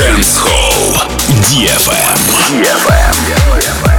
Дэнс Холл. DFM. DFM. DFM.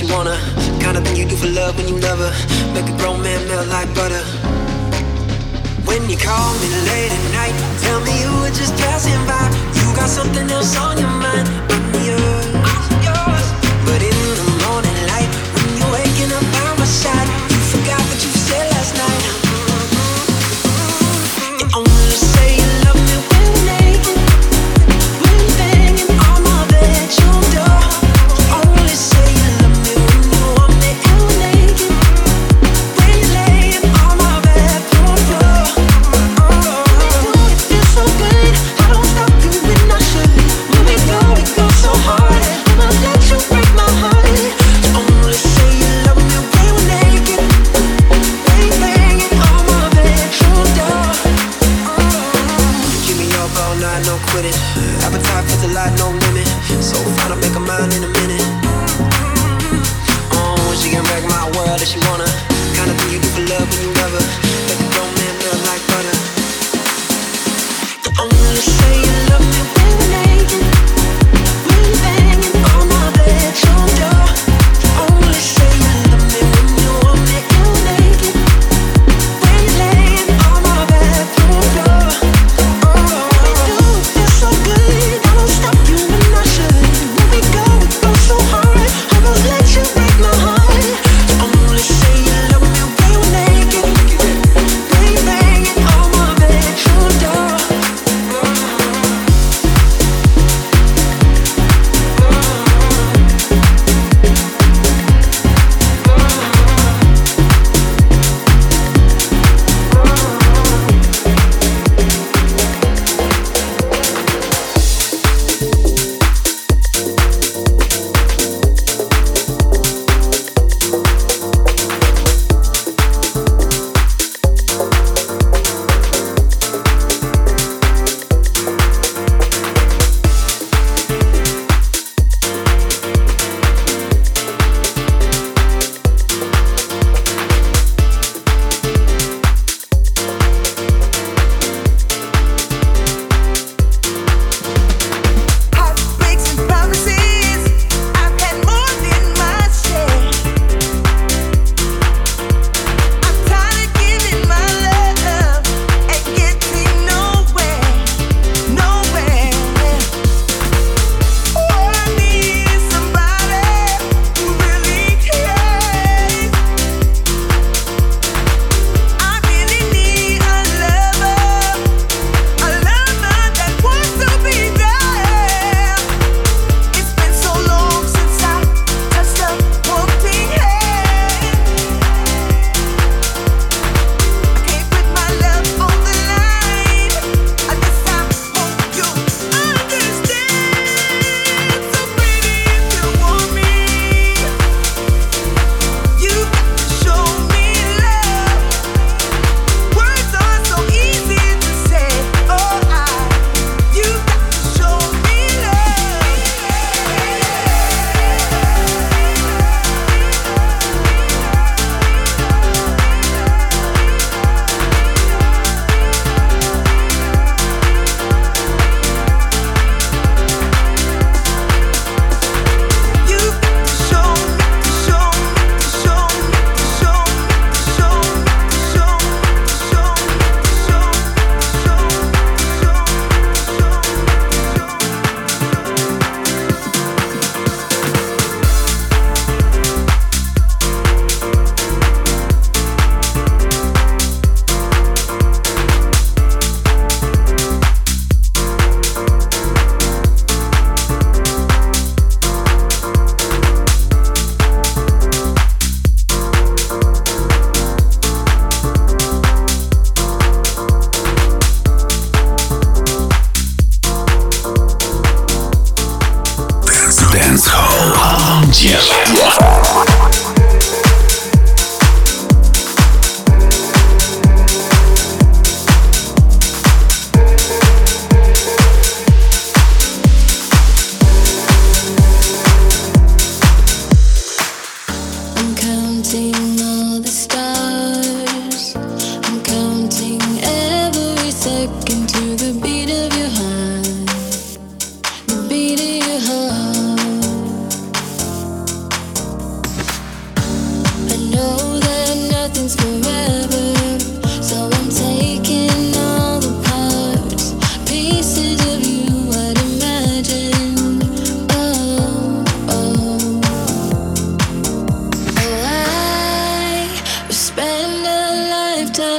You wanna. Kind of thing you do for love when you love her. Make a grown man melt like butter. When you call me late at night, tell me you were just passing by. You got something else on your mind.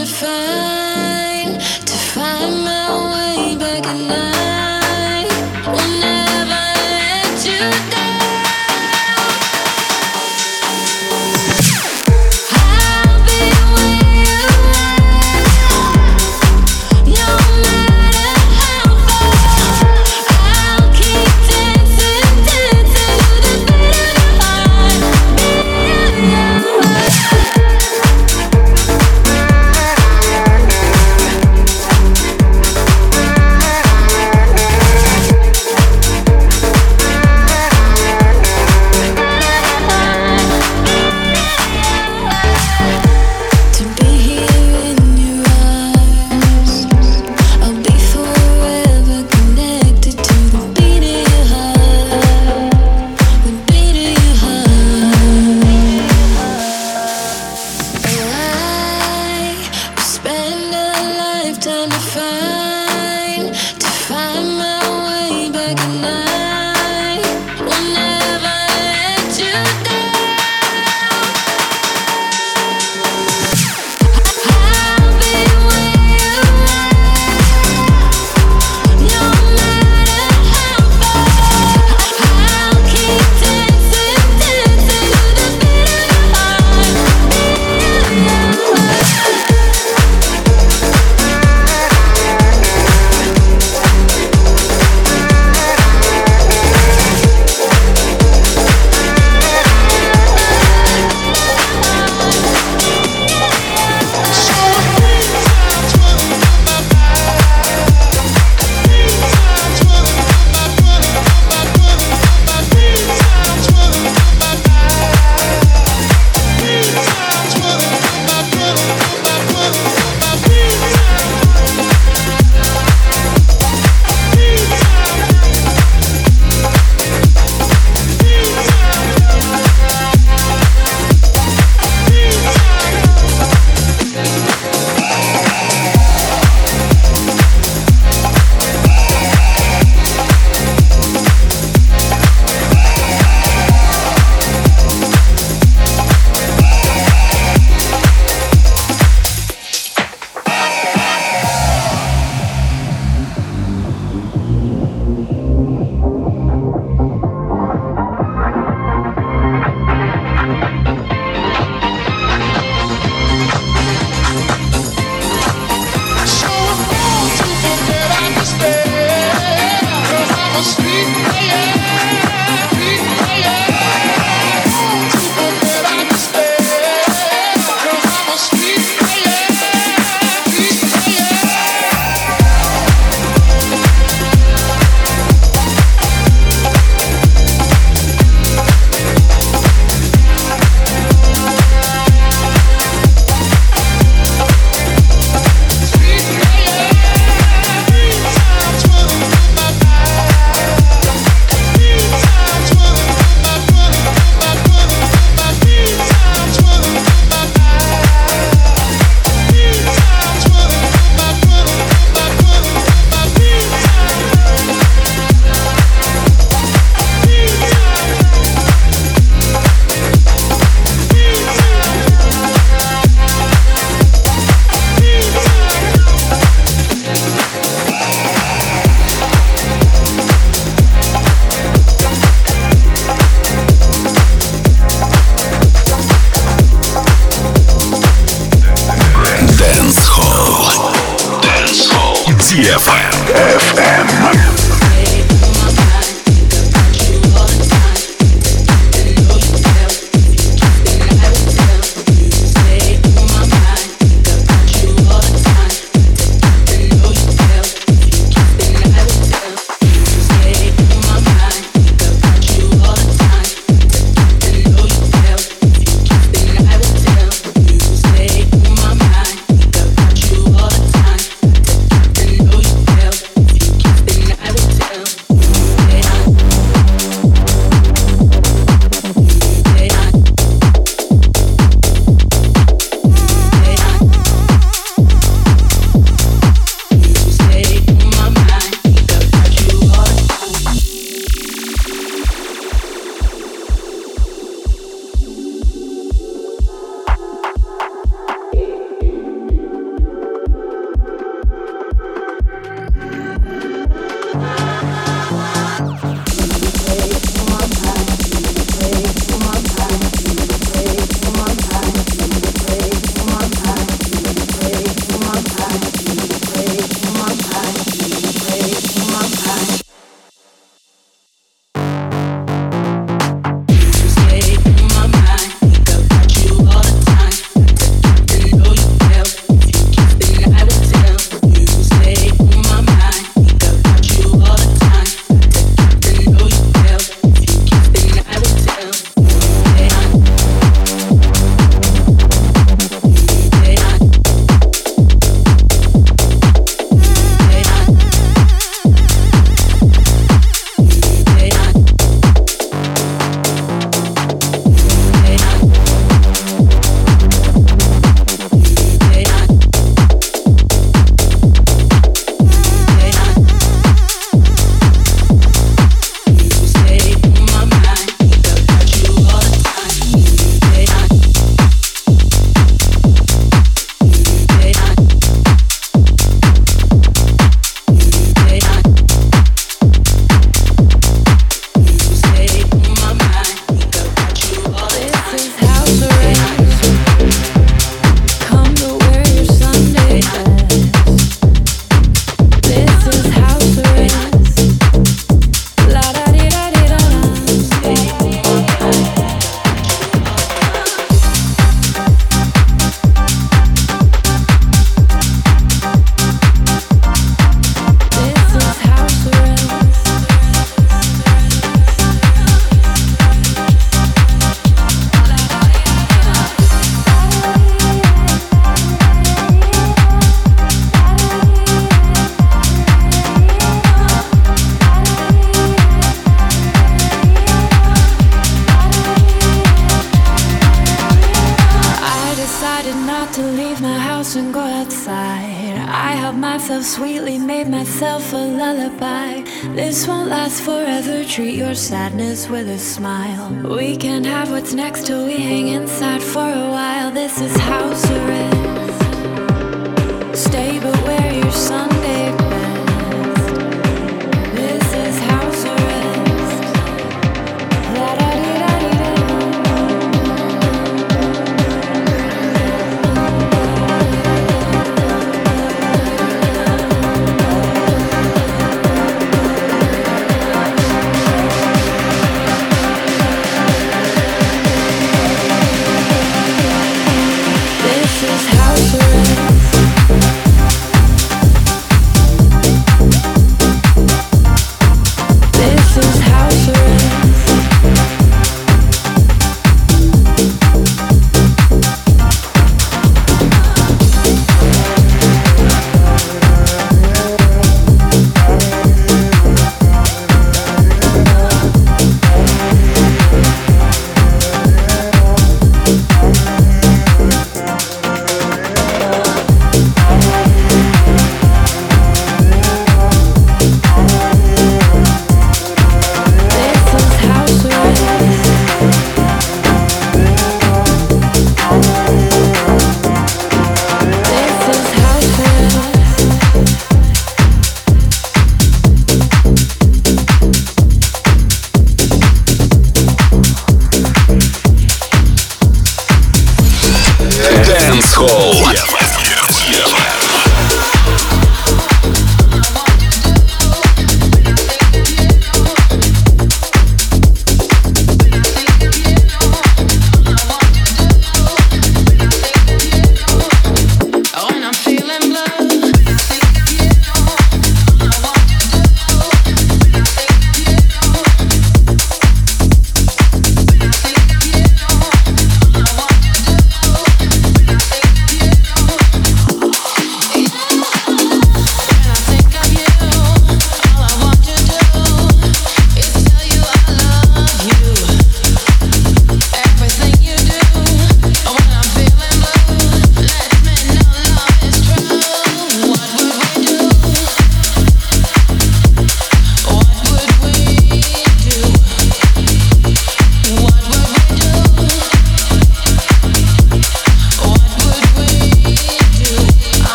To find, to find my way back and I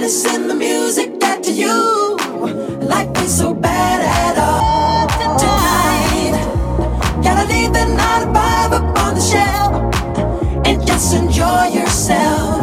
and it's in the music that to you life ain't so bad at all. Tonight, gotta leave the nine to five up on the shelf and just enjoy yourself.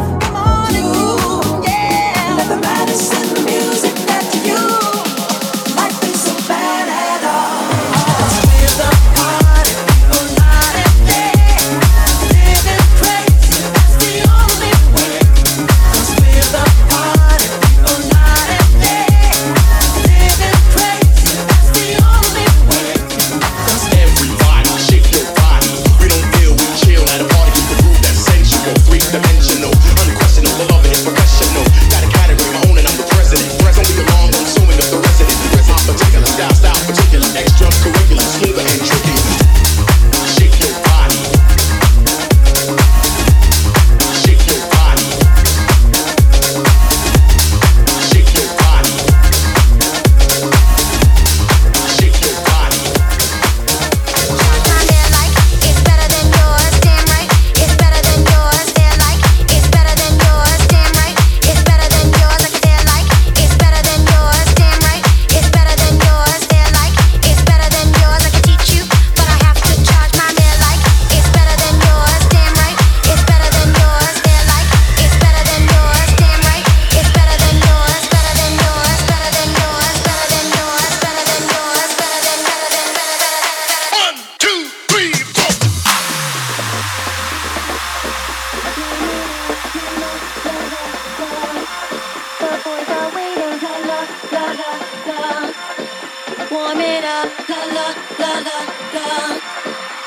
warm it up, la la la la la.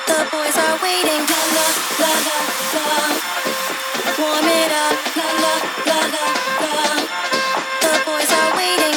The boys are waiting, la la la la la. Warm it up, la la la la la. The boys are waiting.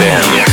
On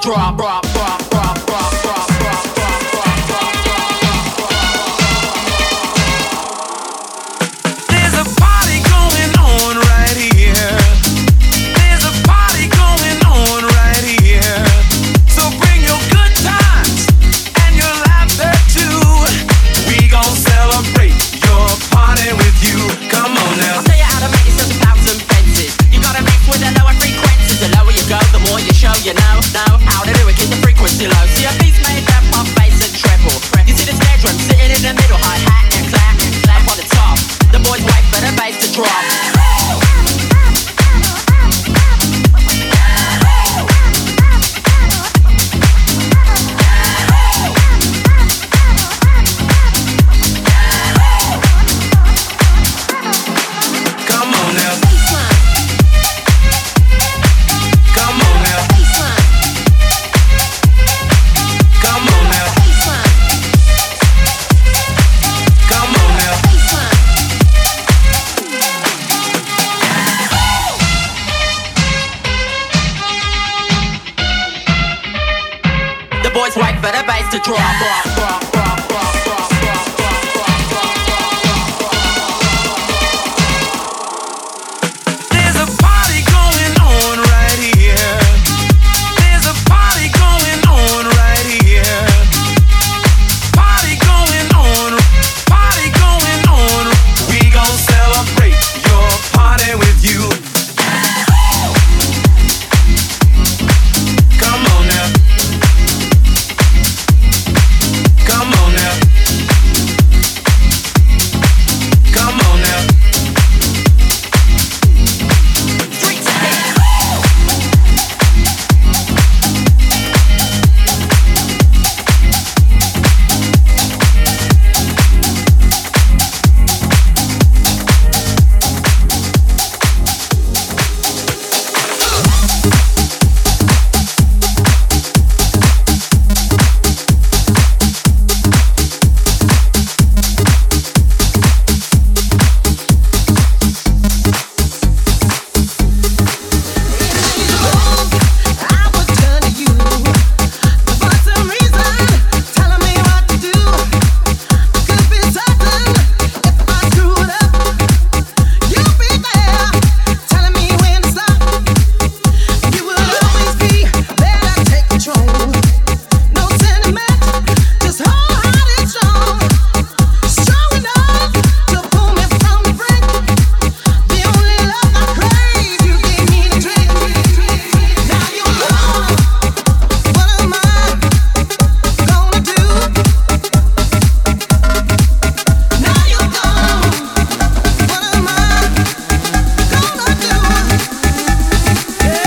drop, drop,